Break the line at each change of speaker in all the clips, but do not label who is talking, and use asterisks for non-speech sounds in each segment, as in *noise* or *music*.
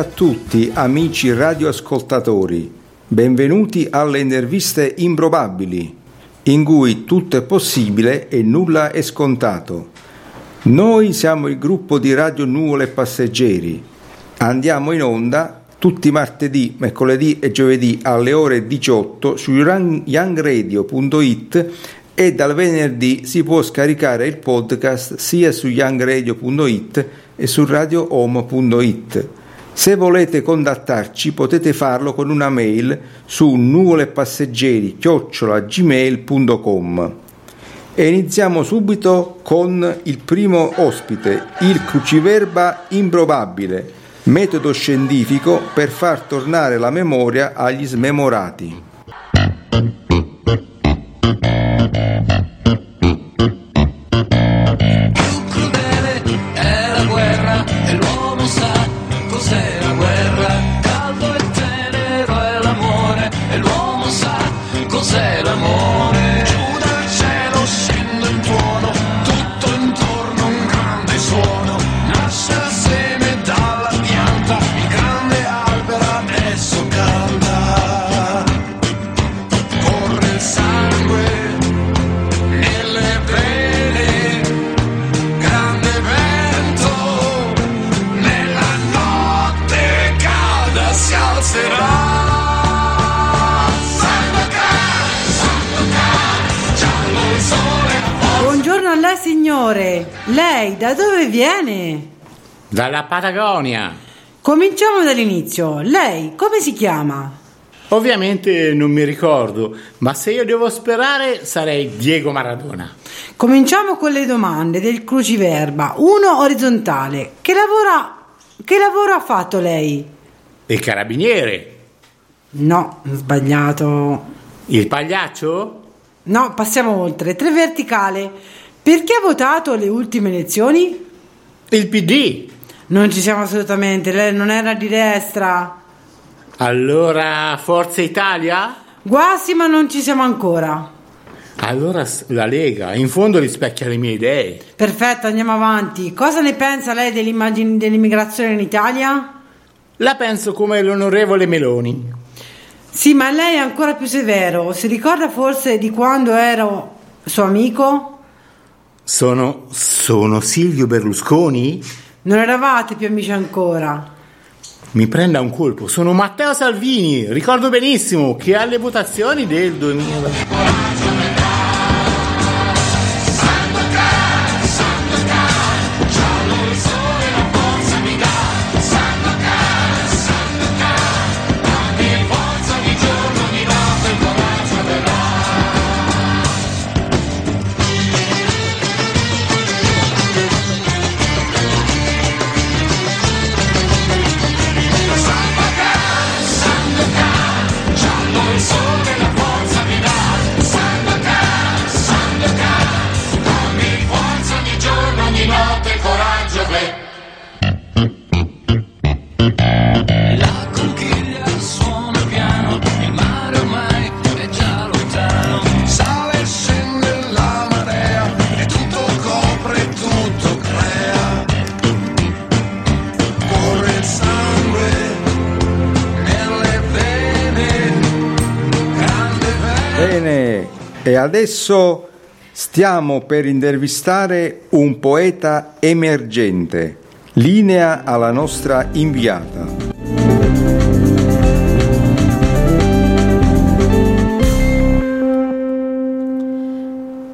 a tutti amici radioascoltatori, benvenuti alle interviste improbabili, in cui tutto è possibile e nulla è scontato. Noi siamo il gruppo di Radio Nuvole Passeggeri. Andiamo in onda tutti martedì, mercoledì e giovedì alle ore 18 su youngradio.it e dal venerdì si può scaricare il podcast sia su youngradio.it e su radioomo.it. Se volete contattarci potete farlo con una mail su nuvolepasseggeri gmail.com e iniziamo subito con il primo ospite, il cruciverba improbabile, metodo scientifico per far tornare la memoria agli smemorati.
Lei da dove viene?
Dalla Patagonia.
Cominciamo dall'inizio. Lei come si chiama?
Ovviamente non mi ricordo, ma se io devo sperare sarei Diego Maradona.
Cominciamo con le domande del cruciverba. Uno orizzontale. Che, lavora... che lavoro ha fatto lei?
Il carabiniere.
No, sbagliato.
Il pagliaccio?
No, passiamo oltre. Tre verticale. Perché ha votato alle ultime elezioni?
Il PD.
Non ci siamo assolutamente, lei non era di destra.
Allora Forza Italia?
Guasti, ma non ci siamo ancora.
Allora la Lega, in fondo rispecchia le mie idee.
Perfetto, andiamo avanti. Cosa ne pensa lei dell'immigrazione in Italia?
La penso come l'onorevole Meloni.
Sì, ma lei è ancora più severo. Si ricorda forse di quando ero suo amico?
Sono, sono Silvio Berlusconi?
Non eravate più amici ancora.
Mi prenda un colpo, sono Matteo Salvini, ricordo benissimo che alle votazioni del 2000...
adesso stiamo per intervistare un poeta emergente. Linea alla nostra inviata.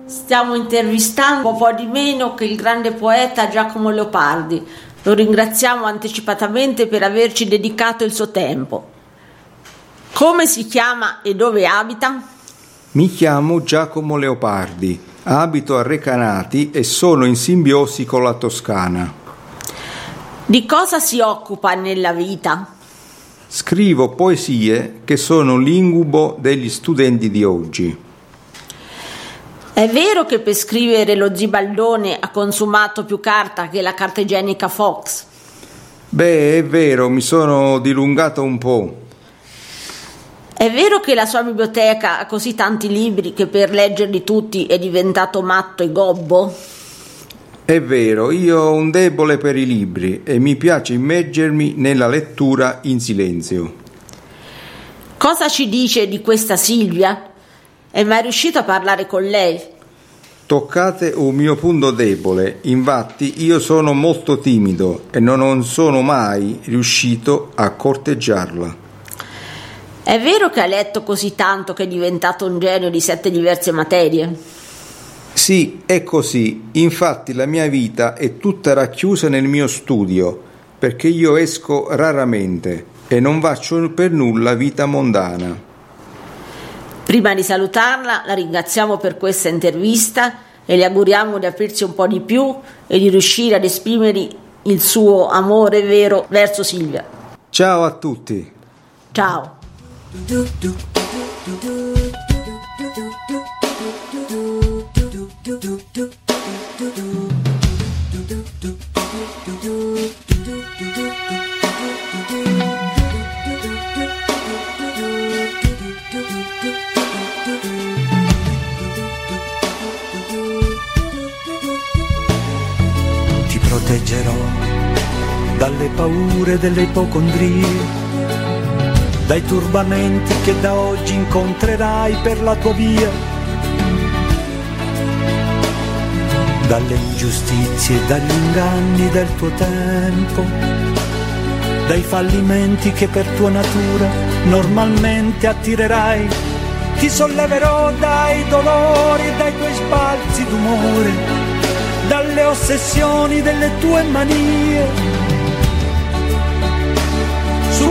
Stiamo intervistando un po' di meno che il grande poeta Giacomo Leopardi. Lo ringraziamo anticipatamente per averci dedicato il suo tempo. Come si chiama e dove abita?
Mi chiamo Giacomo Leopardi, abito a Recanati e sono in simbiosi con la Toscana.
Di cosa si occupa nella vita?
Scrivo poesie che sono l'incubo degli studenti di oggi.
È vero che per scrivere lo zibaldone ha consumato più carta che la carta igienica Fox?
Beh, è vero, mi sono dilungato un po'.
È vero che la sua biblioteca ha così tanti libri che per leggerli tutti è diventato matto e gobbo?
È vero, io ho un debole per i libri e mi piace immergermi nella lettura in silenzio.
Cosa ci dice di questa Silvia? È mai riuscito a parlare con lei?
Toccate un mio punto debole, infatti io sono molto timido e non sono mai riuscito a corteggiarla.
È vero che ha letto così tanto che è diventato un genio di sette diverse materie?
Sì, è così. Infatti la mia vita è tutta racchiusa nel mio studio, perché io esco raramente e non faccio per nulla vita mondana.
Prima di salutarla, la ringraziamo per questa intervista e le auguriamo di aprirsi un po' di più e di riuscire ad esprimere il suo amore vero verso Silvia.
Ciao a tutti.
Ciao.
Ti proteggerò dalle paure delle ipocondrie, dai turbamenti che da oggi incontrerai per la tua via, dalle ingiustizie e dagli inganni del tuo tempo, dai fallimenti che per tua natura normalmente attirerai. Ti solleverò dai dolori e dai tuoi sbalzi d'umore, dalle ossessioni delle tue manie.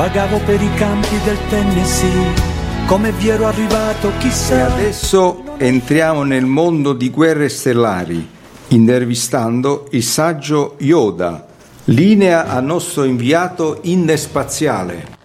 Vagavo per i campi del Tennessee, come vi ero arrivato
E
chissà.
adesso entriamo nel mondo di guerre stellari, intervistando il saggio Yoda, linea al nostro inviato indespaziale.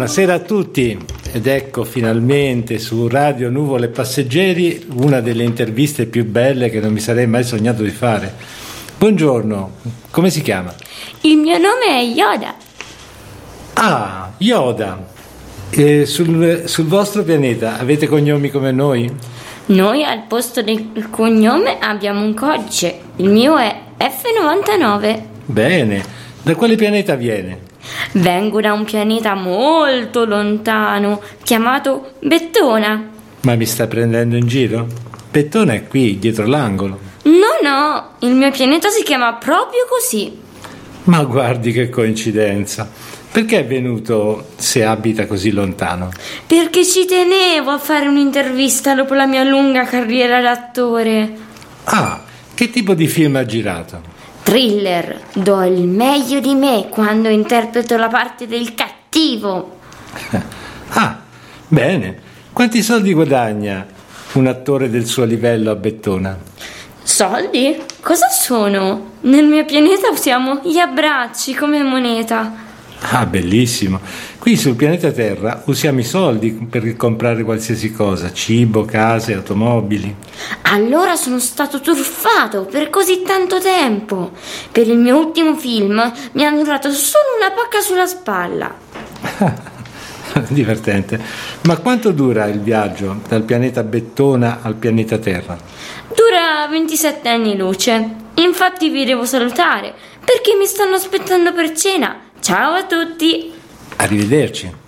Buonasera a tutti ed ecco finalmente su Radio Nuvole Passeggeri una delle interviste più belle che non mi sarei mai sognato di fare. Buongiorno, come si chiama?
Il mio nome è Yoda.
Ah, Yoda. E sul, sul vostro pianeta avete cognomi come noi?
Noi al posto del cognome abbiamo un codice. Il mio è F99.
Bene, da quale pianeta viene?
Vengo da un pianeta molto lontano chiamato Bettona.
Ma mi sta prendendo in giro? Pettone è qui, dietro l'angolo.
No, no, il mio pianeta si chiama proprio così.
Ma guardi che coincidenza. Perché è venuto se abita così lontano?
Perché ci tenevo a fare un'intervista dopo la mia lunga carriera d'attore.
Ah, che tipo di film ha girato?
Thriller, do il meglio di me quando interpreto la parte del cattivo. *laughs*
Ah, bene. Quanti soldi guadagna un attore del suo livello a Bettona?
Soldi? Cosa sono? Nel mio pianeta usiamo gli abbracci come moneta.
Ah, bellissimo. Qui sul pianeta Terra usiamo i soldi per comprare qualsiasi cosa, cibo, case, automobili.
Allora sono stato truffato per così tanto tempo. Per il mio ultimo film mi hanno dato solo una pacca sulla spalla. *laughs*
Divertente. Ma quanto dura il viaggio dal pianeta Bettona al pianeta Terra?
Dura 27 anni luce. Infatti vi devo salutare perché mi stanno aspettando per cena. Ciao a tutti!
Arrivederci.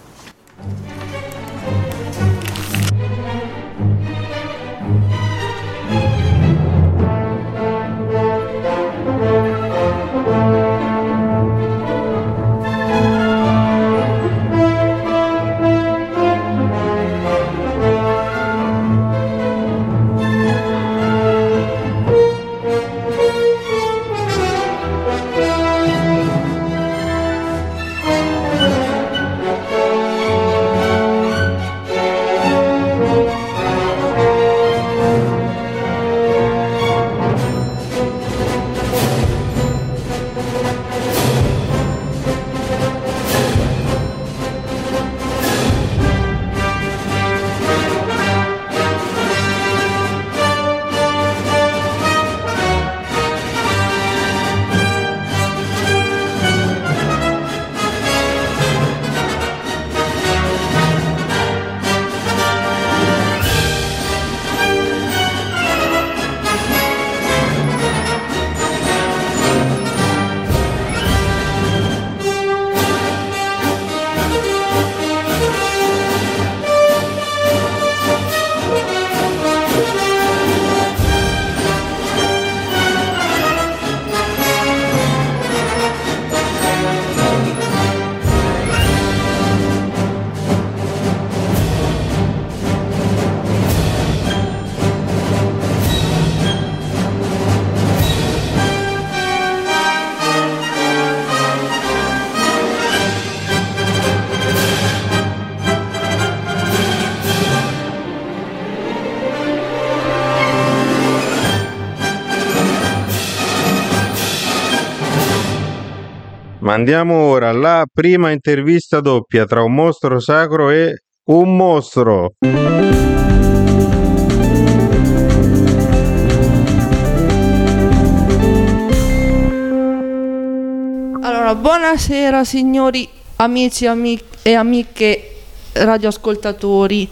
Mandiamo ora alla prima intervista doppia tra un mostro sacro e un mostro.
Allora, buonasera signori amici ami- e amiche radioascoltatori.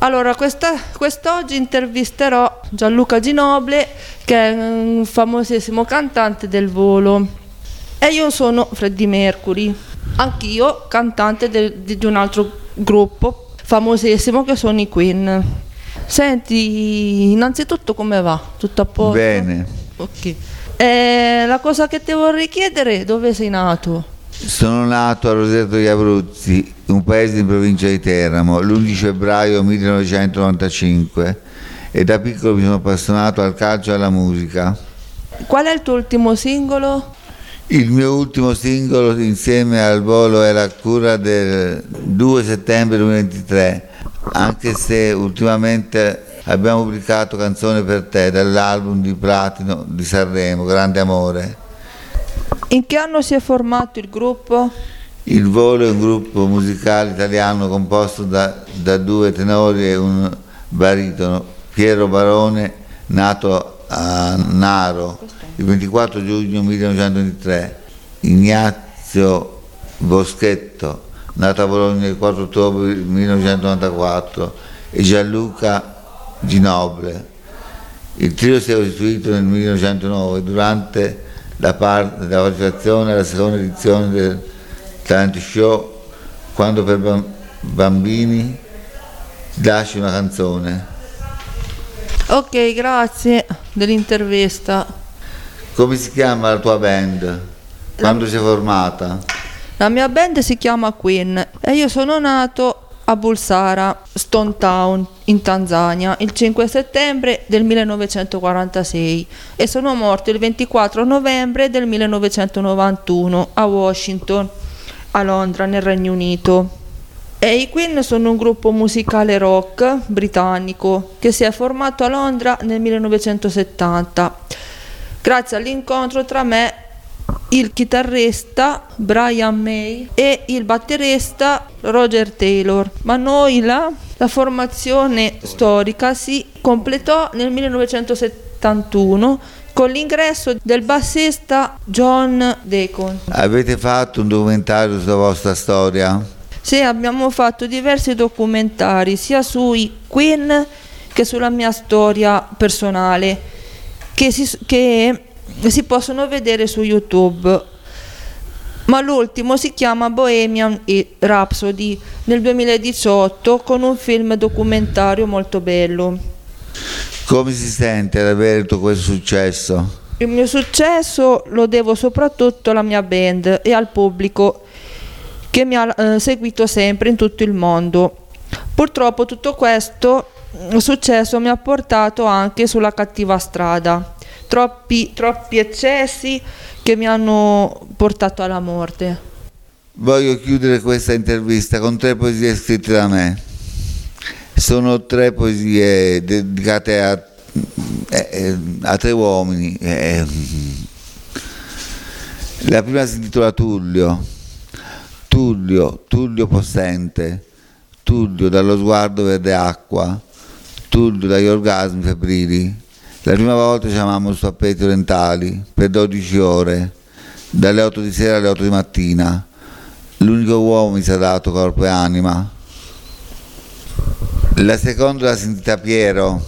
Allora, questa, quest'oggi intervisterò Gianluca Ginoble, che è un famosissimo cantante del volo. E io sono Freddie Mercury, anch'io cantante di, di un altro gruppo famosissimo che sono i Queen. Senti, innanzitutto come va? Tutto a posto?
Bene,
Ok. E la cosa che ti vorrei chiedere, dove sei nato?
sono nato a Roseto degli Abruzzi, un paese in provincia di Teramo, l'11 febbraio 1995 e da piccolo mi sono appassionato al calcio e alla musica.
Qual è il tuo ultimo singolo?
Il mio ultimo singolo insieme al volo è la cura del 2 settembre 2023, anche se ultimamente abbiamo pubblicato Canzone per te dall'album di Platino di Sanremo, Grande Amore.
In che anno si è formato il gruppo?
Il Volo è un gruppo musicale italiano composto da, da due tenori e un baritono, Piero Barone, nato a Naro il 24 giugno 1923, Ignazio Boschetto, nato a Bologna il 4 ottobre 1994, e Gianluca Ginoble. Il trio si è costituito nel 1909 durante la, parte, la partecipazione alla seconda edizione del talent show quando per bam- bambini lasci una canzone.
Ok, grazie dell'intervista.
Come si chiama la tua band? Quando si è formata?
La mia band si chiama Queen e io sono nato a Bulsara, Stone Town, in Tanzania, il 5 settembre del 1946 e sono morto il 24 novembre del 1991 a Washington, a Londra, nel Regno Unito. E i Queen sono un gruppo musicale rock britannico che si è formato a Londra nel 1970 grazie all'incontro tra me il chitarrista Brian May e il batterista Roger Taylor. Ma noi la, la formazione storica si completò nel 1971 con l'ingresso del bassista John Deacon.
Avete fatto un documentario sulla vostra storia?
Sì, abbiamo fatto diversi documentari sia sui Queen che sulla mia storia personale che si, che si possono vedere su YouTube. Ma l'ultimo si chiama Bohemian Rhapsody nel 2018 con un film documentario molto bello.
Come si sente ad avere tutto questo successo?
Il mio successo lo devo soprattutto alla mia band e al pubblico che mi ha eh, seguito sempre in tutto il mondo. Purtroppo tutto questo successo mi ha portato anche sulla cattiva strada, troppi, troppi eccessi che mi hanno portato alla morte.
Voglio chiudere questa intervista con tre poesie scritte da me. Sono tre poesie dedicate a, eh, eh, a tre uomini. Eh, la prima si intitola Tullio. Tullio, Tullio possente, Tullio dallo sguardo verde acqua, Tullio dagli orgasmi febbrili. La prima volta chiamavamo su tappeti orientali per 12 ore, dalle 8 di sera alle 8 di mattina. L'unico uomo mi si è dato corpo e anima, la seconda la sentita Piero.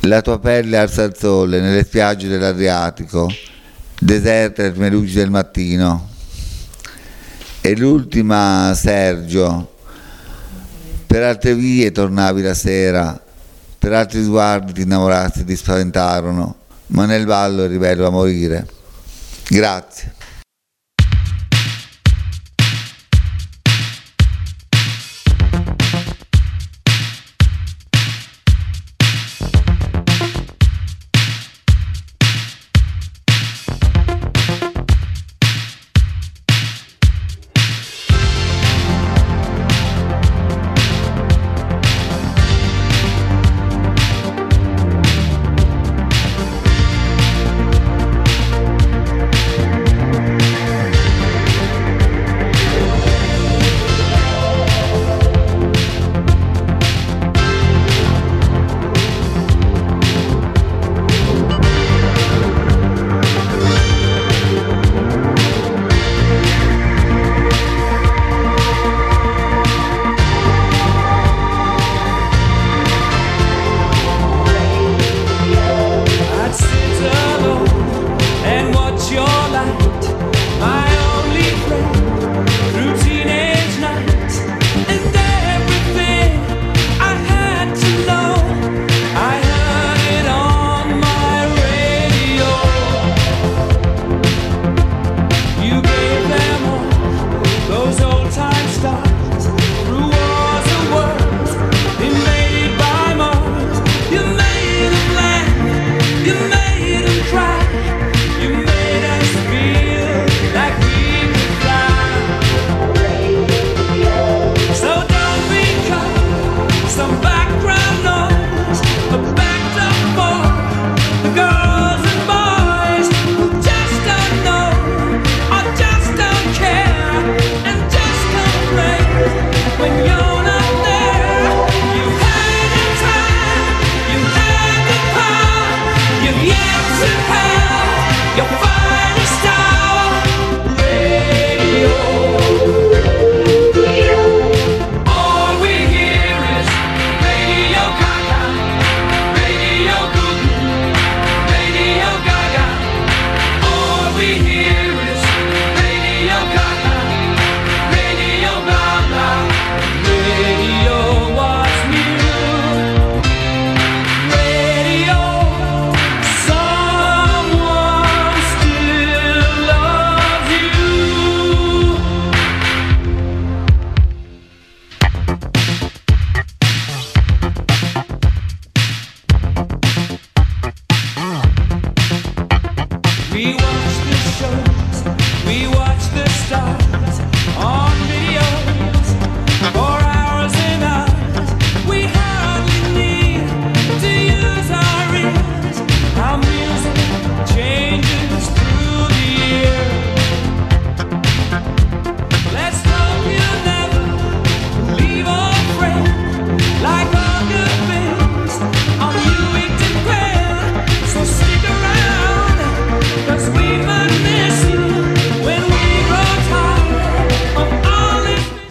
La tua pelle alza il sole nelle spiagge dell'Adriatico, deserte le prime luci del mattino. E l'ultima Sergio. Per altre vie tornavi la sera, per altri sguardi ti innamorasti ti spaventarono, ma nel ballo eri bello a morire. Grazie.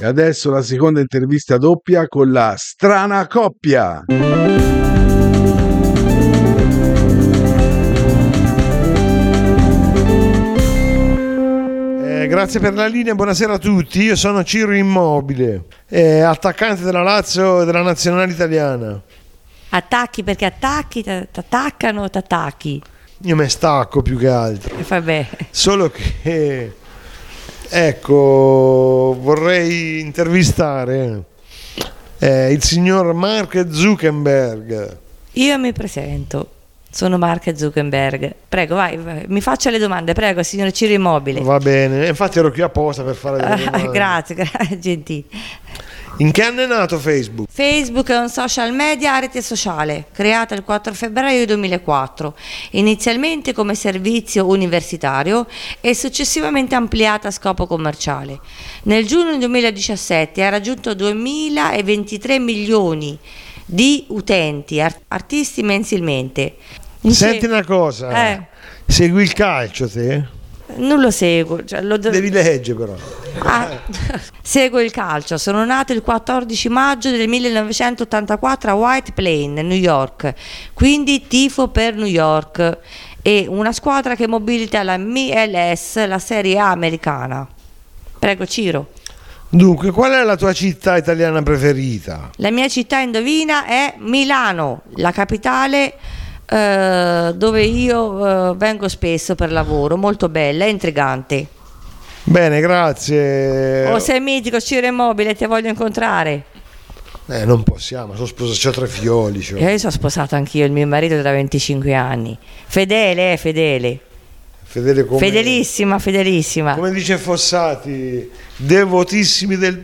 Adesso la seconda intervista doppia con la strana coppia.
Eh, grazie per la linea, buonasera a tutti. Io sono Ciro Immobile, eh, attaccante della Lazio e della nazionale italiana.
Attacchi perché attacchi, ti attaccano, ti attacchi.
Io me stacco più che altro.
E vabbè.
Solo che, ecco, vorrei intervistare eh, il signor Mark Zuckerberg.
Io mi presento. Sono Mark Zuckerberg. Prego, vai, vai, mi faccia le domande, prego, signore Ciro Immobile.
Va bene, infatti ero qui apposta per fare delle
Ah,
domande. *laughs*
grazie, grazie, gentile.
In che anno è nato Facebook?
Facebook è un social media a rete sociale, creata il 4 febbraio 2004, inizialmente come servizio universitario e successivamente ampliata a scopo commerciale. Nel giugno 2017 ha raggiunto 2023 milioni di utenti, ar- artisti mensilmente.
Senti
se-
una cosa,
Eh.
segui il calcio te?
Non lo seguo, cioè, lo do-
Devi leggere però.
Ah, *laughs* seguo il calcio, sono nato il 14 maggio del 1984 a White Plain, New York, quindi tifo per New York e una squadra che mobilita la MLS, la Serie A americana. Prego Ciro.
Dunque, qual è la tua città italiana preferita?
La mia città indovina è Milano, la capitale eh, dove io eh, vengo spesso per lavoro, molto bella e intrigante.
Bene, grazie.
Oh, sei mitico, Ciro Immobile, ti voglio incontrare.
Eh, non possiamo, sono sposato, ho tre figlioli. cioè.
Io sono sposato anch'io, il mio marito da 25 anni. Fedele, eh, fedele.
Fedele come,
Fedelissima, fedelissima.
come dice Fossati, devotissimi del...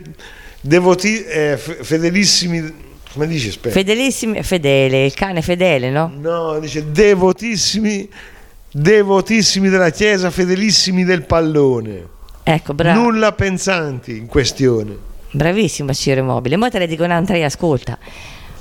Devoti, eh, fe- fedelissimi... Come dice? Aspetta.
Fedelissimi, fedele, il cane fedele, no?
no, dice devotissimi, devotissimi della Chiesa, fedelissimi del pallone.
Ecco, bravo.
Nulla pensanti in questione.
Bravissimo Ciro Immobile. Ma te le dico un'altra, ascolta.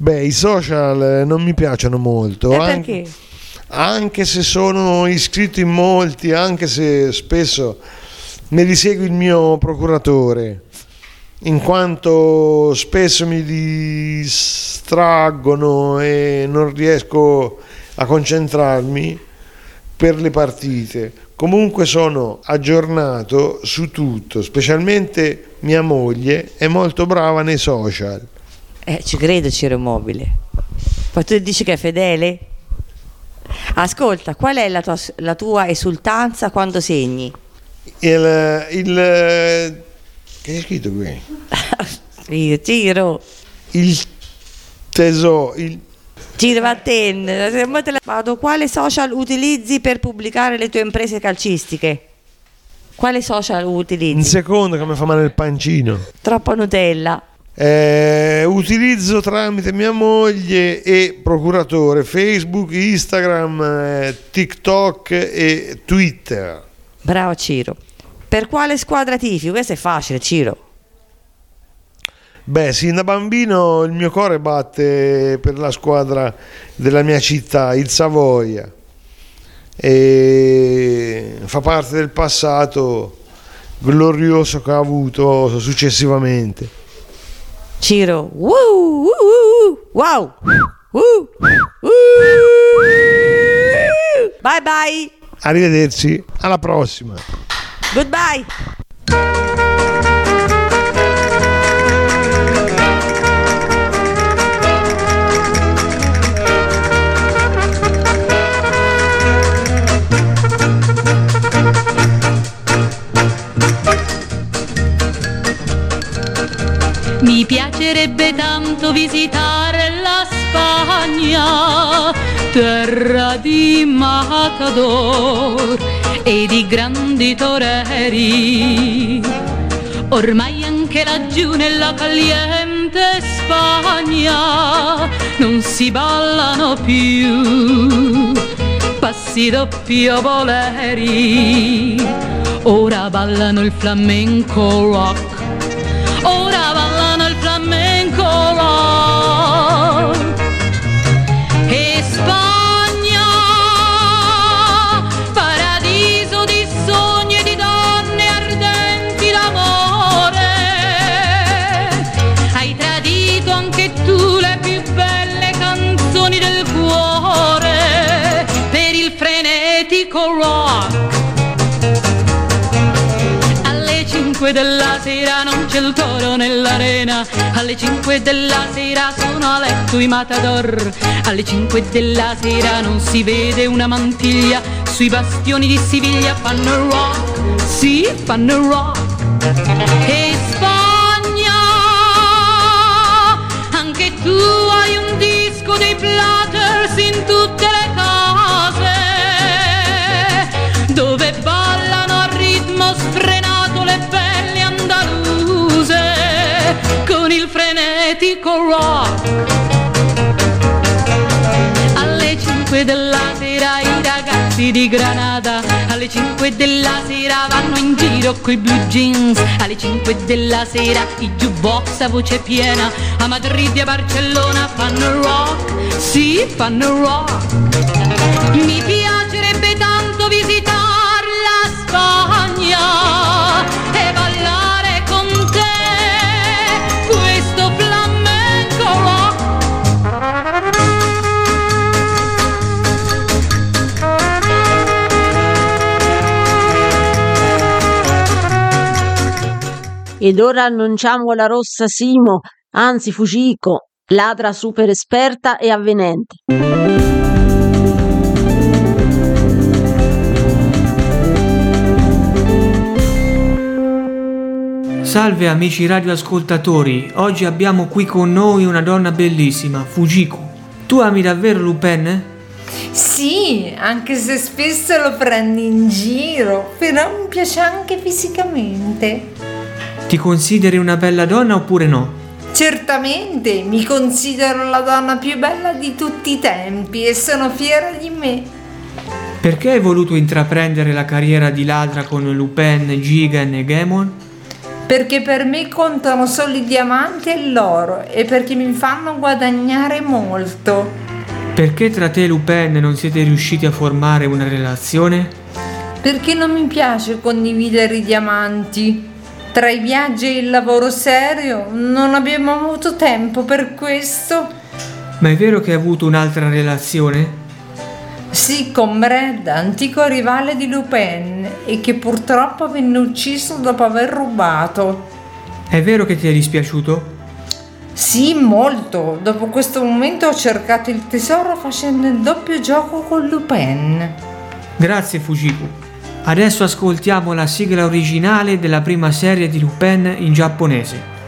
Beh, i social eh, non mi piacciono molto.
E
anche-
perché?
anche se sono iscritto in molti, anche se spesso me li segue il mio procuratore, in quanto spesso mi distraggono e non riesco a concentrarmi per le partite. Comunque sono aggiornato su tutto, specialmente mia moglie è molto brava nei social.
Eh, ci credo Ciro Immobile. Poi tu dici che è fedele? Ascolta, qual è la tua, la tua esultanza quando segni?
Il, il che c'è scritto qui? *laughs*
Io, Ciro.
Il tesoro, il,
la- Vado, quale social utilizzi per pubblicare le tue imprese calcistiche? Quale social
un
utilizzi?
secondo che mi fa male il pancino.
Troppa Nutella.
Eh, utilizzo tramite mia moglie e procuratore Facebook, Instagram, eh, TikTok e Twitter.
Bravo Ciro. Per quale squadra tifi? Questo è facile, Ciro.
Beh, sin da bambino il mio cuore batte per la squadra della mia città, il Savoia. E fa parte del passato glorioso che ha avuto successivamente.
Ciro. Wow. Woo. Bye bye.
Arrivederci, alla prossima.
Goodbye.
Piacerebbe tanto visitare la Spagna, terra di matador e di grandi toreri. Ormai anche laggiù nella caliente Spagna non si ballano più passi doppio boleri. Ora ballano il flamenco rock. Frenetico rock. Alle 5 della sera non c'è il coro nell'arena, alle 5 della sera sono a letto i matador, alle 5 della sera non si vede una mantiglia, sui bastioni di Siviglia fanno rock, sì, fanno rock. E Spagna, anche tu con il frenetico rock. Alle 5 della sera i ragazzi di Granada, alle 5 della sera vanno in giro coi blue jeans, alle 5 della sera i jukebox a voce piena, a Madrid e a Barcellona fanno rock, sì, fanno rock. Mi piacerebbe tanto visitare
Ed ora annunciamo la rossa Simo, anzi Fujiko, ladra super esperta e avvenente.
Salve amici radioascoltatori, oggi abbiamo qui con noi una donna bellissima, Fujiko. Tu ami davvero Lupin?
Sì, anche se spesso lo prendi in giro, però mi piace anche fisicamente.
Ti consideri una bella donna oppure no?
Certamente, mi considero la donna più bella di tutti i tempi e sono fiera di me.
Perché hai voluto intraprendere la carriera di ladra con Lupin, Gigan e Gemon?
Perché per me contano solo i diamanti e l'oro e perché mi fanno guadagnare molto.
Perché tra te e Lupin non siete riusciti a formare una relazione?
Perché non mi piace condividere i diamanti. Tra i viaggi e il lavoro serio non abbiamo avuto tempo per questo.
Ma è vero che hai avuto un'altra relazione?
Sì, con Brad, antico rivale di Lupin e che purtroppo venne ucciso dopo aver rubato.
È vero che ti è dispiaciuto?
Sì, molto. Dopo questo momento ho cercato il tesoro facendo il doppio gioco con Lupin.
Grazie Fujiko. Adesso ascoltiamo la sigla originale della prima serie di Lupin in giapponese.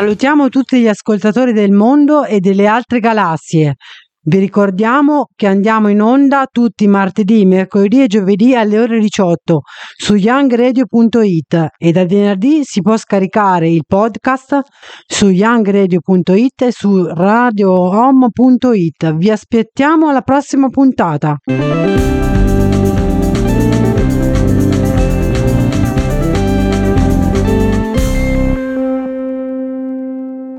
Salutiamo tutti gli ascoltatori del mondo e delle altre galassie. Vi ricordiamo che andiamo in onda tutti martedì, mercoledì e giovedì alle ore 18 su youngradio.it e da venerdì si può scaricare il podcast su youngradio.it e su radiohome.it. Vi aspettiamo alla prossima puntata.